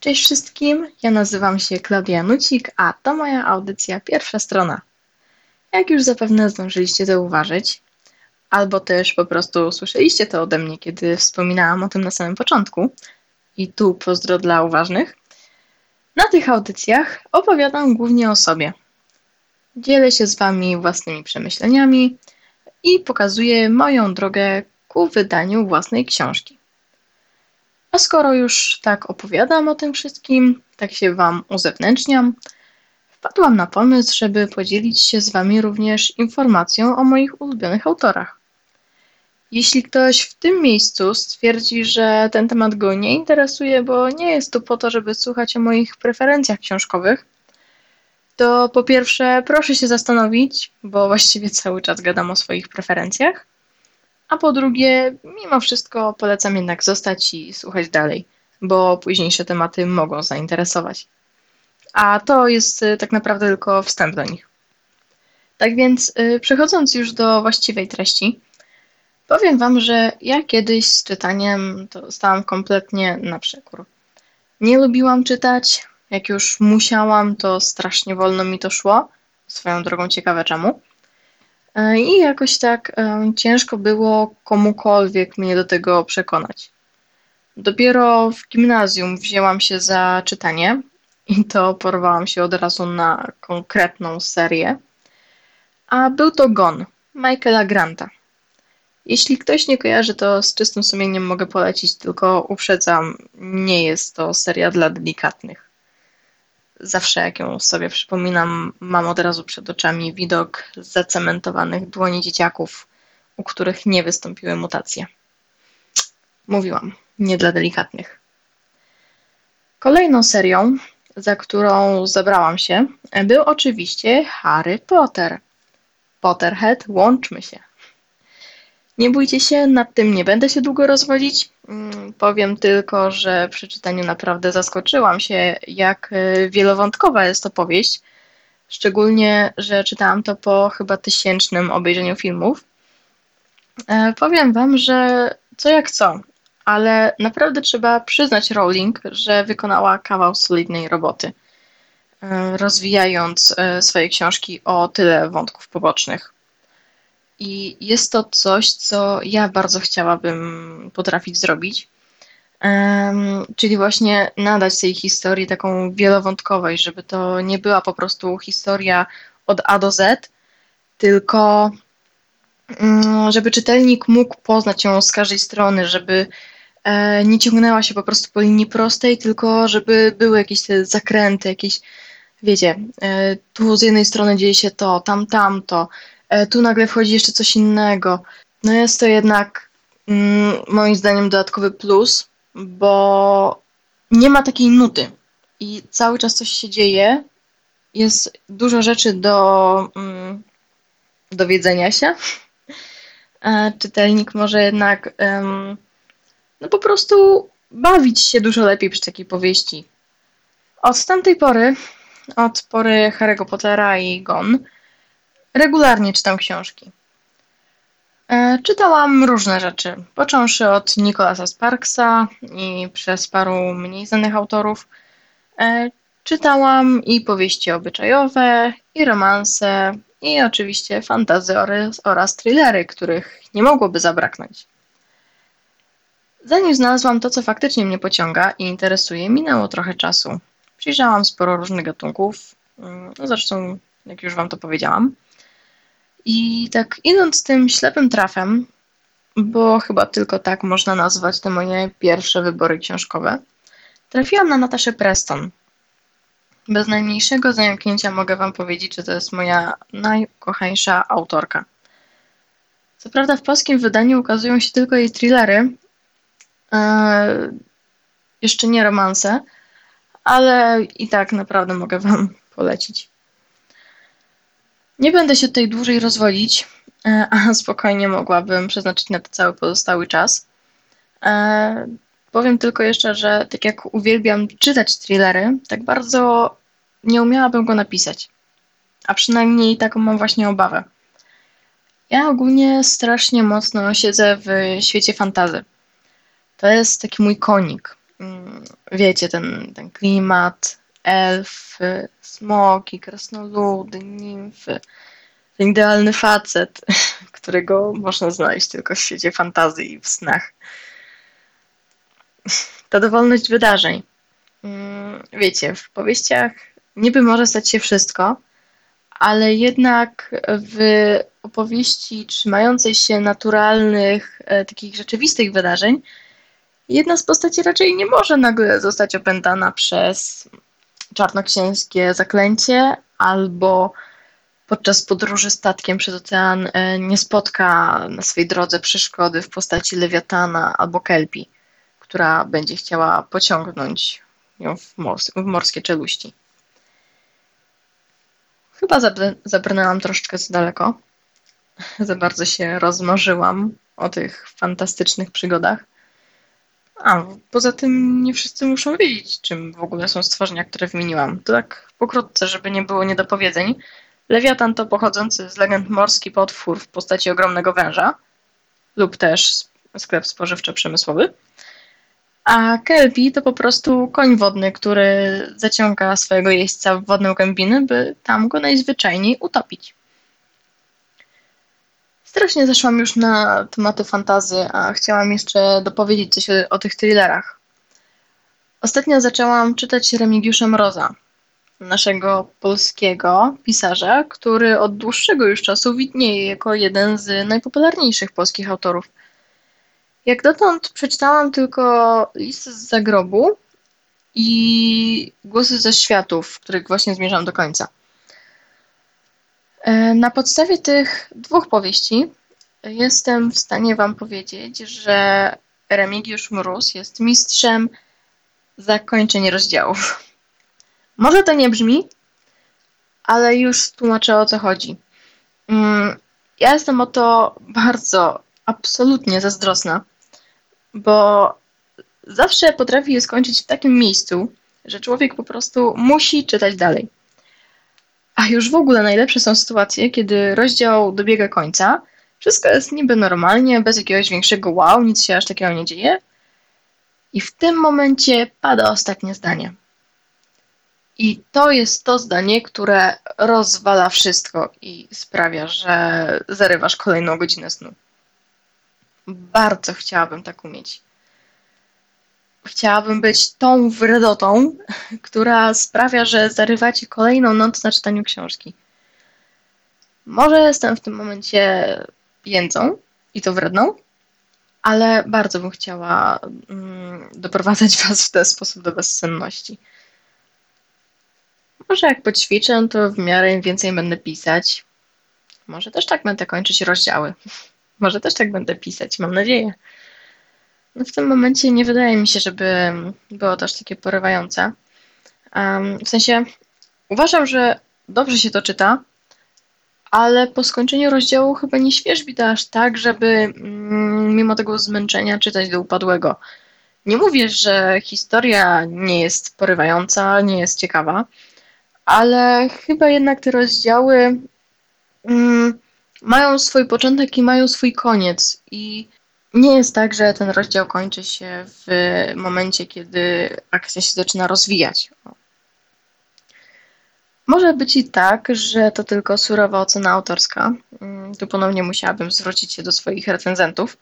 Cześć wszystkim, ja nazywam się Klaudia Nucik, a to moja audycja Pierwsza Strona. Jak już zapewne zdążyliście zauważyć, albo też po prostu słyszeliście to ode mnie, kiedy wspominałam o tym na samym początku, i tu pozdro dla uważnych, na tych audycjach opowiadam głównie o sobie. Dzielę się z Wami własnymi przemyśleniami i pokazuję moją drogę ku wydaniu własnej książki. A skoro już tak opowiadam o tym wszystkim, tak się Wam uzewnętrzniam, wpadłam na pomysł, żeby podzielić się z Wami również informacją o moich ulubionych autorach. Jeśli ktoś w tym miejscu stwierdzi, że ten temat go nie interesuje, bo nie jest tu po to, żeby słuchać o moich preferencjach książkowych, to po pierwsze proszę się zastanowić, bo właściwie cały czas gadam o swoich preferencjach. A po drugie, mimo wszystko polecam jednak zostać i słuchać dalej, bo późniejsze tematy mogą zainteresować. A to jest y, tak naprawdę tylko wstęp do nich. Tak więc, y, przechodząc już do właściwej treści, powiem Wam, że ja kiedyś z czytaniem to stałam kompletnie na przekór. Nie lubiłam czytać, jak już musiałam, to strasznie wolno mi to szło. Swoją drogą ciekawe czemu. E, I jakoś tak e, ciężko było komukolwiek mnie do tego przekonać. Dopiero w gimnazjum wzięłam się za czytanie i to porwałam się od razu na konkretną serię. A był to Gon Michaela Granta. Jeśli ktoś nie kojarzy, to z czystym sumieniem mogę polecić, tylko uprzedzam, nie jest to seria dla delikatnych zawsze jak ją sobie przypominam, mam od razu przed oczami widok zacementowanych dłoni dzieciaków, u których nie wystąpiły mutacje. Mówiłam, nie dla delikatnych. Kolejną serią, za którą zabrałam się, był oczywiście Harry Potter. Potterhead, łączmy się. Nie bójcie się, nad tym nie będę się długo rozwodzić. Mm, powiem tylko, że przy czytaniu naprawdę zaskoczyłam się, jak e, wielowątkowa jest to powieść. Szczególnie, że czytałam to po chyba tysięcznym obejrzeniu filmów. E, powiem Wam, że co jak co, ale naprawdę trzeba przyznać Rowling, że wykonała kawał solidnej roboty, e, rozwijając swoje książki o tyle wątków pobocznych. I jest to coś, co ja bardzo chciałabym potrafić zrobić. Um, czyli właśnie nadać tej historii taką wielowątkowość, żeby to nie była po prostu historia od A do Z, tylko um, żeby czytelnik mógł poznać ją z każdej strony, żeby e, nie ciągnęła się po prostu po linii prostej, tylko żeby były jakieś te zakręty, jakieś, wiecie, e, tu z jednej strony dzieje się to, tam, tamto, tu nagle wchodzi jeszcze coś innego. No jest to jednak mm, moim zdaniem dodatkowy plus, bo nie ma takiej nuty i cały czas coś się dzieje. Jest dużo rzeczy do mm, dowiedzenia się. E, czytelnik może jednak um, no po prostu bawić się dużo lepiej przy takiej powieści. Od tamtej pory, od pory Harry'ego Pottera i Gon, Regularnie czytam książki. E, czytałam różne rzeczy, począwszy od Nicolasa Sparksa i przez paru mniej znanych autorów. E, czytałam i powieści obyczajowe, i romanse, i oczywiście fantazy oraz, thrillery, których nie mogłoby zabraknąć. Zanim znalazłam to, co faktycznie mnie pociąga i interesuje, minęło trochę czasu. Przyjrzałam sporo różnych gatunków, no zresztą, jak już Wam to powiedziałam. I tak idąc tym ślepym trafem, bo chyba tylko tak można nazwać te moje pierwsze wybory książkowe, trafiłam na Nataszę Preston. Bez najmniejszego zająknięcia mogę Wam powiedzieć, że to jest moja najkochańsza autorka. Co prawda w polskim wydaniu ukazują się tylko jej thrillery, yy, jeszcze nie romanse, ale i tak naprawdę mogę Wam polecić. Nie będę się tutaj dłużej rozwodzić, e, a spokojnie mogłabym przeznaczyć na to cały pozostały czas. E, powiem tylko jeszcze, że tak jak uwielbiam czytać thrillery, tak bardzo nie umiałabym go napisać. A przynajmniej taką mam właśnie obawę. Ja ogólnie strasznie mocno siedzę w świecie fantazy. To jest taki mój konik. mm, wiecie, ten, ten klimat, elfy, smoki, krasnoludy, nimfy, ten idealny facet, którego można znaleźć tylko w świecie fantazji i w snach. Ta dowolność wydarzeń. Mm, wiecie, w powieściach niby może stać się wszystko, ale jednak w opowieści trzymającej się naturalnych, e, takich rzeczywistych wydarzeń, jedna z postaci raczej nie może nagle zostać opętana przez czarnoksięskie zaklęcie albo podczas podróży statkiem przez ocean e, nie spotka na swej drodze przeszkody w postaci lewiatana albo kelpi, która będzie chciała pociągnąć ją w, mors w morskie czeluści. Chyba zabrnęłam troszeczkę za daleko. Za bardzo się rozmarzyłam o tych fantastycznych przygodach. A, poza tym nie wszyscy muszą wiedzieć, czym w ogóle są stworzenia, które wymieniłam. To tak pokrótce, żeby nie było niedopowiedzeń. Lewiatan to pochodzący z legend morski potwór w postaci ogromnego węża lub też sklep spożywczo-przemysłowy. A Kelpi to po prostu koń wodny, który zaciąga swojego jeźdźca w wodną gębinę, by tam go najzwyczajniej utopić. Strasznie zeszłam już na tematy fantazy, a chciałam jeszcze dopowiedzieć coś o, tych thrillerach. Ostatnio zaczęłam czytać Remigiusza Mroza, naszego polskiego pisarza, który od dłuższego już czasu widnieje jako jeden z najpopularniejszych polskich autorów. Jak dotąd przeczytałam tylko list z zagrobu i głosy ze światów, których właśnie zmierzam do końca. Na podstawie tych dwóch powieści jestem w stanie Wam powiedzieć, że Remigiusz Mróz jest mistrzem zakończeń rozdziałów. Może to nie brzmi, ale już tłumaczę o co chodzi. Mm, ja jestem o to bardzo, absolutnie zazdrosna, bo zawsze potrafi je skończyć w takim miejscu, że człowiek po prostu musi czytać dalej. A już w ogóle najlepsze są sytuacje, kiedy rozdział dobiega końca, wszystko jest niby normalnie, bez jakiegoś większego wow, nic się aż takiego nie dzieje. I w tym momencie pada ostatnie zdanie. I to jest to zdanie, które rozwala wszystko i sprawia, że zarywasz kolejną godzinę snu. Bardzo chciałabym tak umieć. Chciałabym być tą wredotą, która sprawia, że zarywacie kolejną noc na czytaniu książki. Może jestem w tym momencie jędzą i to wredną, ale bardzo bym chciała mm, doprowadzać Was w ten sposób do bezsenności. Może jak poćwiczę, to w miarę więcej będę pisać. Może też tak będę kończyć rozdziały. Może też tak będę pisać, mam nadzieję. No w tym momencie nie wydaje mi się, żeby było to aż takie porywające. W sensie uważam, że dobrze się to czyta, ale po skończeniu rozdziału chyba nie świeżbi to aż tak, żeby mm, mimo tego zmęczenia czytać do upadłego. Nie mówię, że historia nie jest porywająca, nie jest ciekawa, ale chyba jednak te rozdziały mm, mają swój początek i mają swój koniec. I nie jest tak, że ten rozdział kończy się w momencie, kiedy akcja się zaczyna rozwijać. Może być i tak, że to tylko surowa ocena autorska. Mm, tu ponownie musiałabym zwrócić się do swoich recenzentów.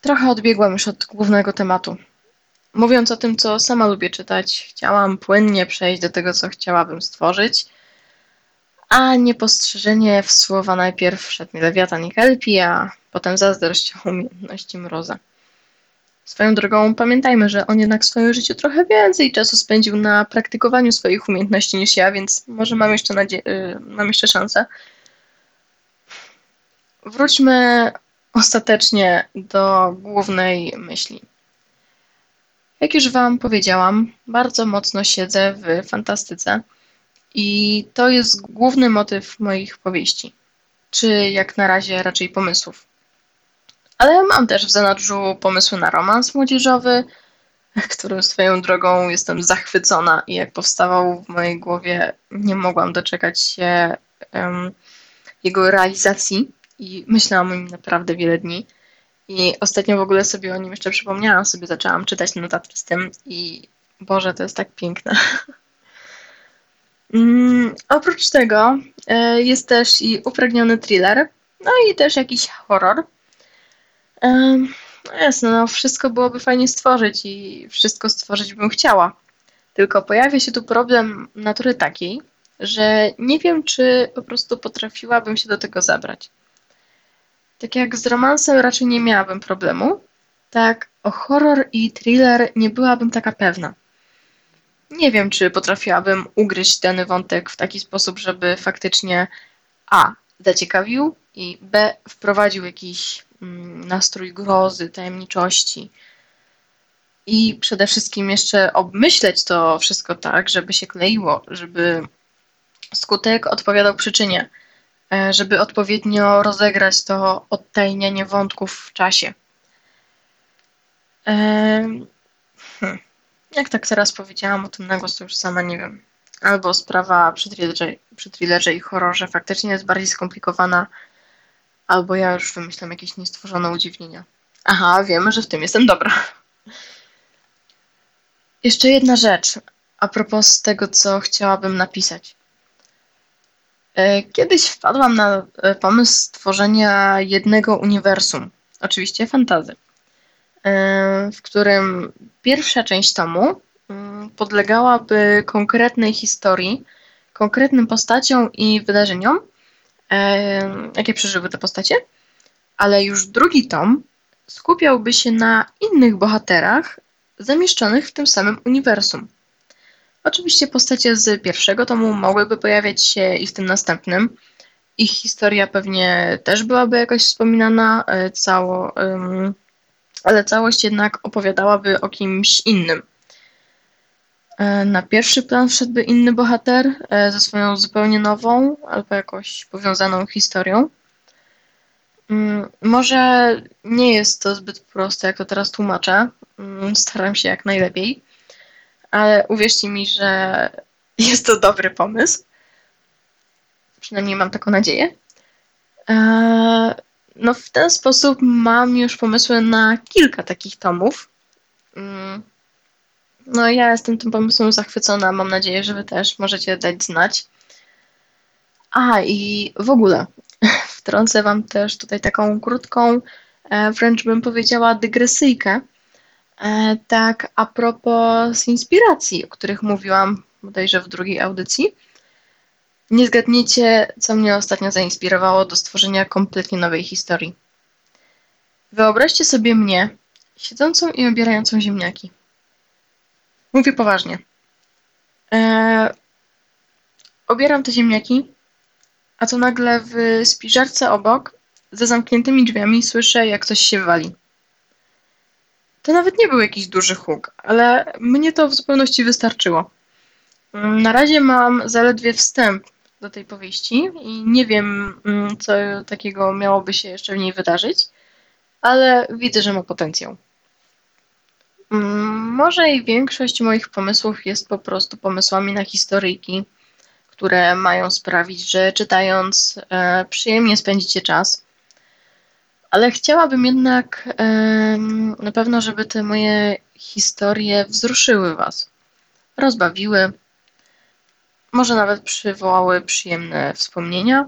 Trochę odbiegłam już od głównego tematu. Mówiąc o tym, co sama lubię czytać, chciałam płynnie przejść do tego, co chciałabym stworzyć, a niepostrzeżenie w słowa najpierw wszedł mi Lewiatan i Kelpi, a potem zazdrość o umiejętności Mroza. Swoją drogą pamiętajmy, że on jednak w swoim życiu trochę więcej czasu spędził na praktykowaniu swoich umiejętności niż ja, więc może mam jeszcze, nadzie- y, mam jeszcze szansę. Wróćmy ostatecznie do głównej myśli. Jak już Wam powiedziałam, bardzo mocno siedzę w fantastyce i to jest główny motyw moich powieści, czy jak na razie raczej pomysłów. Ale mam też w zanadrzu pomysły na romans młodzieżowy, którym swoją drogą jestem zachwycona i jak powstawał w mojej głowie, nie mogłam doczekać się um, jego realizacji i myślałam o nim naprawdę wiele dni. I ostatnio w ogóle sobie o nim jeszcze przypomniałam, sobie zaczęłam czytać notatki z tym i Boże, to jest tak piękne. Mm, oprócz tego e, jest też i upragniony thriller, no i też jakiś horror. No jasne, no wszystko byłoby fajnie stworzyć i wszystko stworzyć bym chciała. Tylko pojawia się tu problem natury takiej, że nie wiem, czy po prostu potrafiłabym się do tego zabrać. Tak jak z romansem raczej nie miałabym problemu, tak o horror i thriller nie byłabym taka pewna. Nie wiem, czy potrafiłabym ugryźć dany wątek w taki sposób, żeby faktycznie A. zaciekawił i B. wprowadził jakiś mm, nastrój grozy, tajemniczości. I przede wszystkim jeszcze obmyśleć to wszystko tak, żeby się kleiło, żeby skutek odpowiadał przyczynie, e, żeby odpowiednio rozegrać to odtajnienie wątków w czasie. Hmm. Jak tak teraz powiedziałam o tym na głos, to już sama nie wiem. Albo sprawa przy thrillerze, przy thrillerze i horrorze faktycznie jest bardziej skomplikowana, albo ja już wymyślam jakieś niestworzone udziwnienia. Aha, wiemy, że w tym jestem dobra. Jeszcze jedna rzecz a propos tego, co chciałabym napisać. E, kiedyś wpadłam na e, pomysł stworzenia jednego uniwersum, oczywiście fantazy, w którym pierwsza część tomu mm, podlegałaby konkretnej historii, konkretnym postaciom i wydarzeniom, jakie przeżyły te postacie, ale już drugi tom skupiałby się na innych bohaterach zamieszczonych w tym samym uniwersum. Oczywiście postacie z pierwszego tomu mogłyby pojawiać się i w tym następnym. Ich historia pewnie też byłaby jakoś wspominana, e, cało, ale całość jednak opowiadałaby o kimś innym. E, na pierwszy plan wszedłby inny bohater e, ze swoją zupełnie nową albo jakoś powiązaną historią. Mm, może nie jest to zbyt proste, jak to teraz tłumaczę. Mm, staram się jak najlepiej ale uwierzcie mi, że jest to dobry pomysł. Przynajmniej mam taką nadzieję. No w ten sposób mam już pomysły na kilka takich tomów. Mm. No ja jestem tym pomysłem zachwycona. Mam nadzieję, że wy też możecie dać znać. A i w ogóle wtrącę wam też tutaj taką krótką, e, wręcz bym powiedziała dygresyjkę E, tak, a propos inspiracji, o których mówiłam bodajże w drugiej audycji. Nie zgadniecie, co mnie ostatnio zainspirowało do stworzenia kompletnie nowej historii. Wyobraźcie sobie mnie, siedzącą i obierającą ziemniaki. Mówię poważnie. Eee, obieram te ziemniaki, a to nagle w spiżarce obok, za zamkniętymi drzwiami, słyszę, jak coś się wali. To nawet nie był jakiś duży huk, ale mnie to w zupełności wystarczyło. Na razie mam zaledwie wstęp do tej powieści i nie wiem, mm, co takiego miałoby się jeszcze w niej wydarzyć, ale widzę, że ma potencjał. Mm, może i większość moich pomysłów jest po prostu pomysłami na historyjki, które mają sprawić, że czytając e, przyjemnie spędzicie czas ale chciałabym jednak na pewno, żeby te moje historie wzruszyły Was, rozbawiły, może nawet przywołały przyjemne wspomnienia,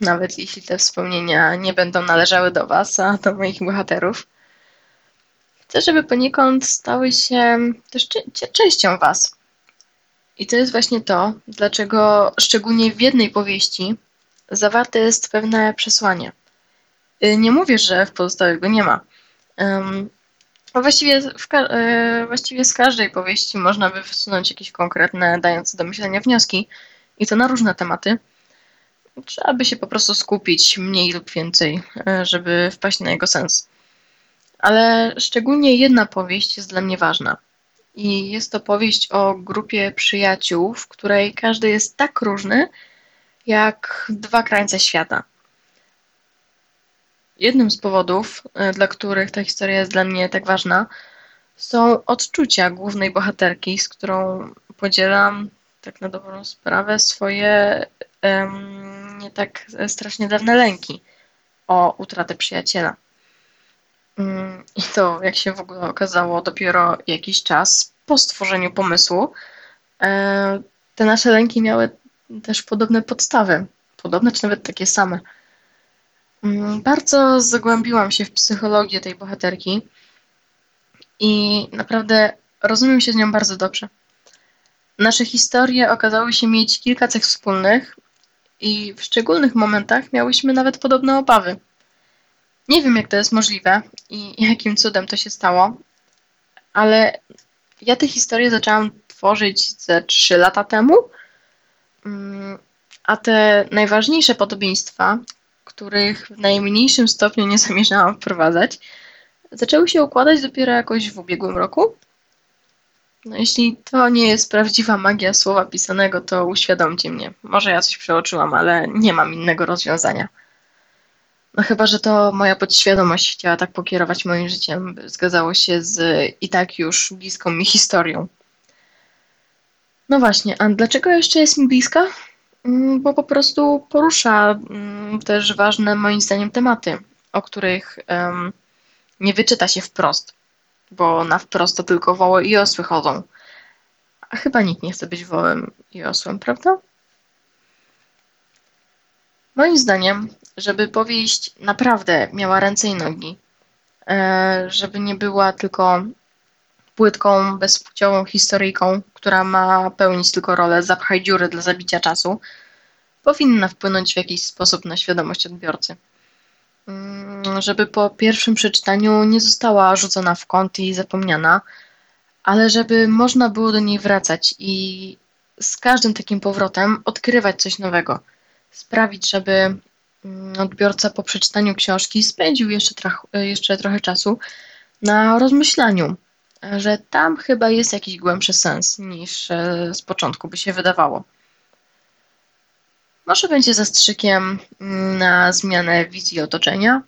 nawet jeśli te wspomnienia nie będą należały do Was, a do moich bohaterów. Chcę, żeby poniekąd stały się też częścią Was. I to jest właśnie to, dlaczego szczególnie w jednej powieści zawarte jest pewne przesłanie. Y, nie mówię, że w pozostałych go nie ma. Właściwie, w, y, właściwie z każdej powieści można by wysunąć jakieś konkretne, dające do myślenia wnioski i to na różne tematy. Trzeba by się po prostu skupić mniej lub więcej, y, żeby wpaść na jego sens. Ale szczególnie jedna powieść jest dla mnie ważna. I jest to powieść o grupie przyjaciół, w której każdy jest tak różny, jak dwa krańce świata. Jednym z powodów, e, dla których ta historia jest dla mnie tak ważna, są odczucia głównej bohaterki, z którą podzielam tak na dobrą sprawę swoje um, nie tak strasznie dawne lęki o utratę przyjaciela. Mm, I to, jak się w ogóle okazało, dopiero jakiś czas po stworzeniu pomysłu. E, te nasze lęki miały też podobne podstawy, podobne czy nawet takie same. Mm, bardzo zagłębiłam się w psychologię tej bohaterki i naprawdę rozumiem się z nią bardzo dobrze. Nasze historie okazały się mieć kilka cech wspólnych i w szczególnych momentach miałyśmy nawet podobne obawy. Nie wiem, jak to jest możliwe i jakim cudem to się stało, ale ja tę historię zaczęłam tworzyć ze 3 lata temu, mm, a te najważniejsze podobieństwa, których w najmniejszym stopniu nie zamierzałam wprowadzać, zaczęły się układać dopiero jakoś w ubiegłym roku. No, jeśli to nie jest prawdziwa magia słowa pisanego, to uświadomcie mnie. Może ja coś przeoczyłam, ale nie mam innego rozwiązania. No chyba, że to moja podświadomość chciała tak pokierować moim życiem, by zgadzało się z i tak już bliską mi historią. No właśnie, a dlaczego jeszcze jest mi bliska? Mm, bo po prostu porusza mm, też ważne moim zdaniem tematy, o których nie wyczyta się wprost, bo na wprost to tylko woły i osły chodzą. A chyba nikt nie chce być wołem i osłem, prawda? Moim zdaniem, żeby powieść naprawdę miała ręce i nogi, e, żeby nie była tylko płytką, bezpłciową historyjką, która ma pełnić tylko rolę zapchaj dziury dla zabicia czasu, powinna wpłynąć w jakiś sposób na świadomość odbiorcy. Mm, żeby po pierwszym przeczytaniu nie została rzucona w kąt i zapomniana, ale żeby można było do niej wracać i z każdym takim powrotem odkrywać coś nowego. Sprawić, żeby mm, odbiorca po przeczytaniu książki spędził jeszcze, jeszcze trochę czasu na rozmyślaniu, że tam chyba jest jakiś głębszy sens niż e, z początku by się wydawało. Może będzie zastrzykiem mm, na zmianę wizji otoczenia,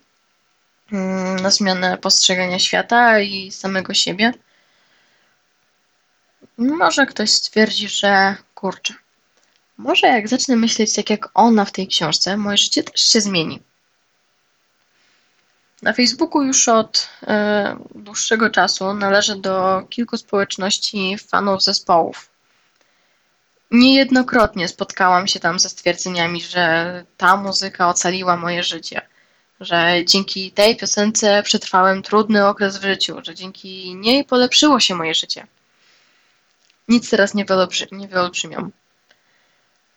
mm, na zmianę postrzegania świata i samego siebie. Może ktoś stwierdzi, że kurczę, może jak zacznę myśleć tak jak ona w tej książce, moje życie też się zmieni. Na Facebooku już od e, dłuższego czasu należę do kilku społeczności fanów zespołów. Niejednokrotnie spotkałam się tam ze stwierdzeniami, że ta muzyka ocaliła moje życie, że dzięki tej piosence przetrwałem trudny okres w życiu, że dzięki niej polepszyło się moje życie. Nic teraz nie, nie wyolbrzymiam.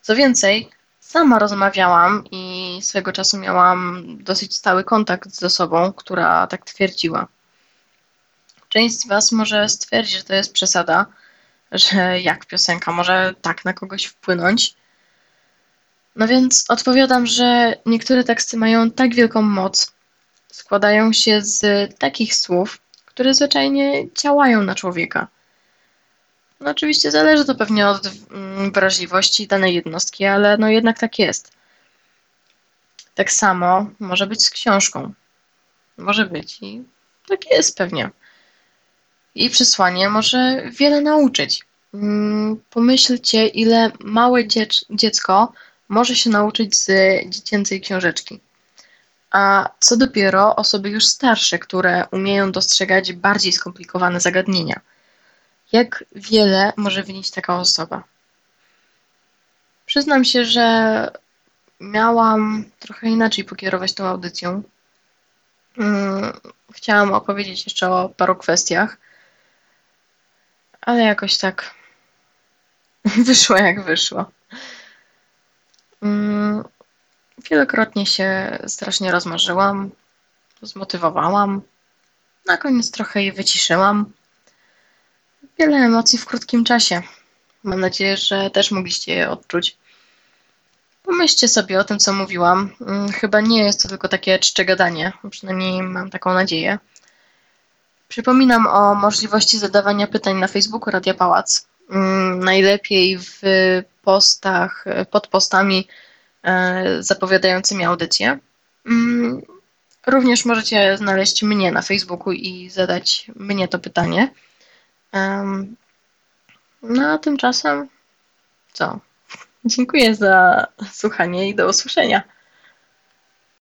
Co więcej, sama rozmawiałam i swego czasu miałam dosyć stały kontakt z osobą, która tak twierdziła. Część z Was może stwierdzi, że to jest przesada, że jak piosenka może tak na kogoś wpłynąć. No więc odpowiadam, że niektóre teksty mają tak wielką moc, składają się z takich słów, które zwyczajnie działają na człowieka. No oczywiście zależy to pewnie od mm, wrażliwości danej jednostki, ale no jednak tak jest. Tak samo może być z książką. Może być i tak jest pewnie. Jej przesłanie może wiele nauczyć. Mm, pomyślcie, ile małe dziecko może się nauczyć z dziecięcej książeczki. A co dopiero osoby już starsze, które umieją dostrzegać bardziej skomplikowane zagadnienia. Jak wiele może wynieść taka osoba? Przyznam się, że miałam trochę inaczej pokierować tą audycją. Mm, chciałam opowiedzieć jeszcze o paru kwestiach, ale jakoś tak wyszło jak wyszło. Mm, wielokrotnie się strasznie rozmarzyłam, zmotywowałam, na koniec trochę je wyciszyłam. Wiele emocji w krótkim czasie. Mam nadzieję, że też mogliście je odczuć. Pomyślcie sobie o tym, co mówiłam. Mm, chyba nie jest to tylko takie czcze gadanie, przynajmniej mam taką nadzieję. Przypominam o możliwości zadawania pytań na Facebooku Radia Pałac. Mm, najlepiej w postach, pod postami e, zapowiadającymi audycję. Mm, również możecie znaleźć mnie na Facebooku i zadać mnie to pytanie. No a tymczasem co? Dziękuję za słuchanie i do usłyszenia.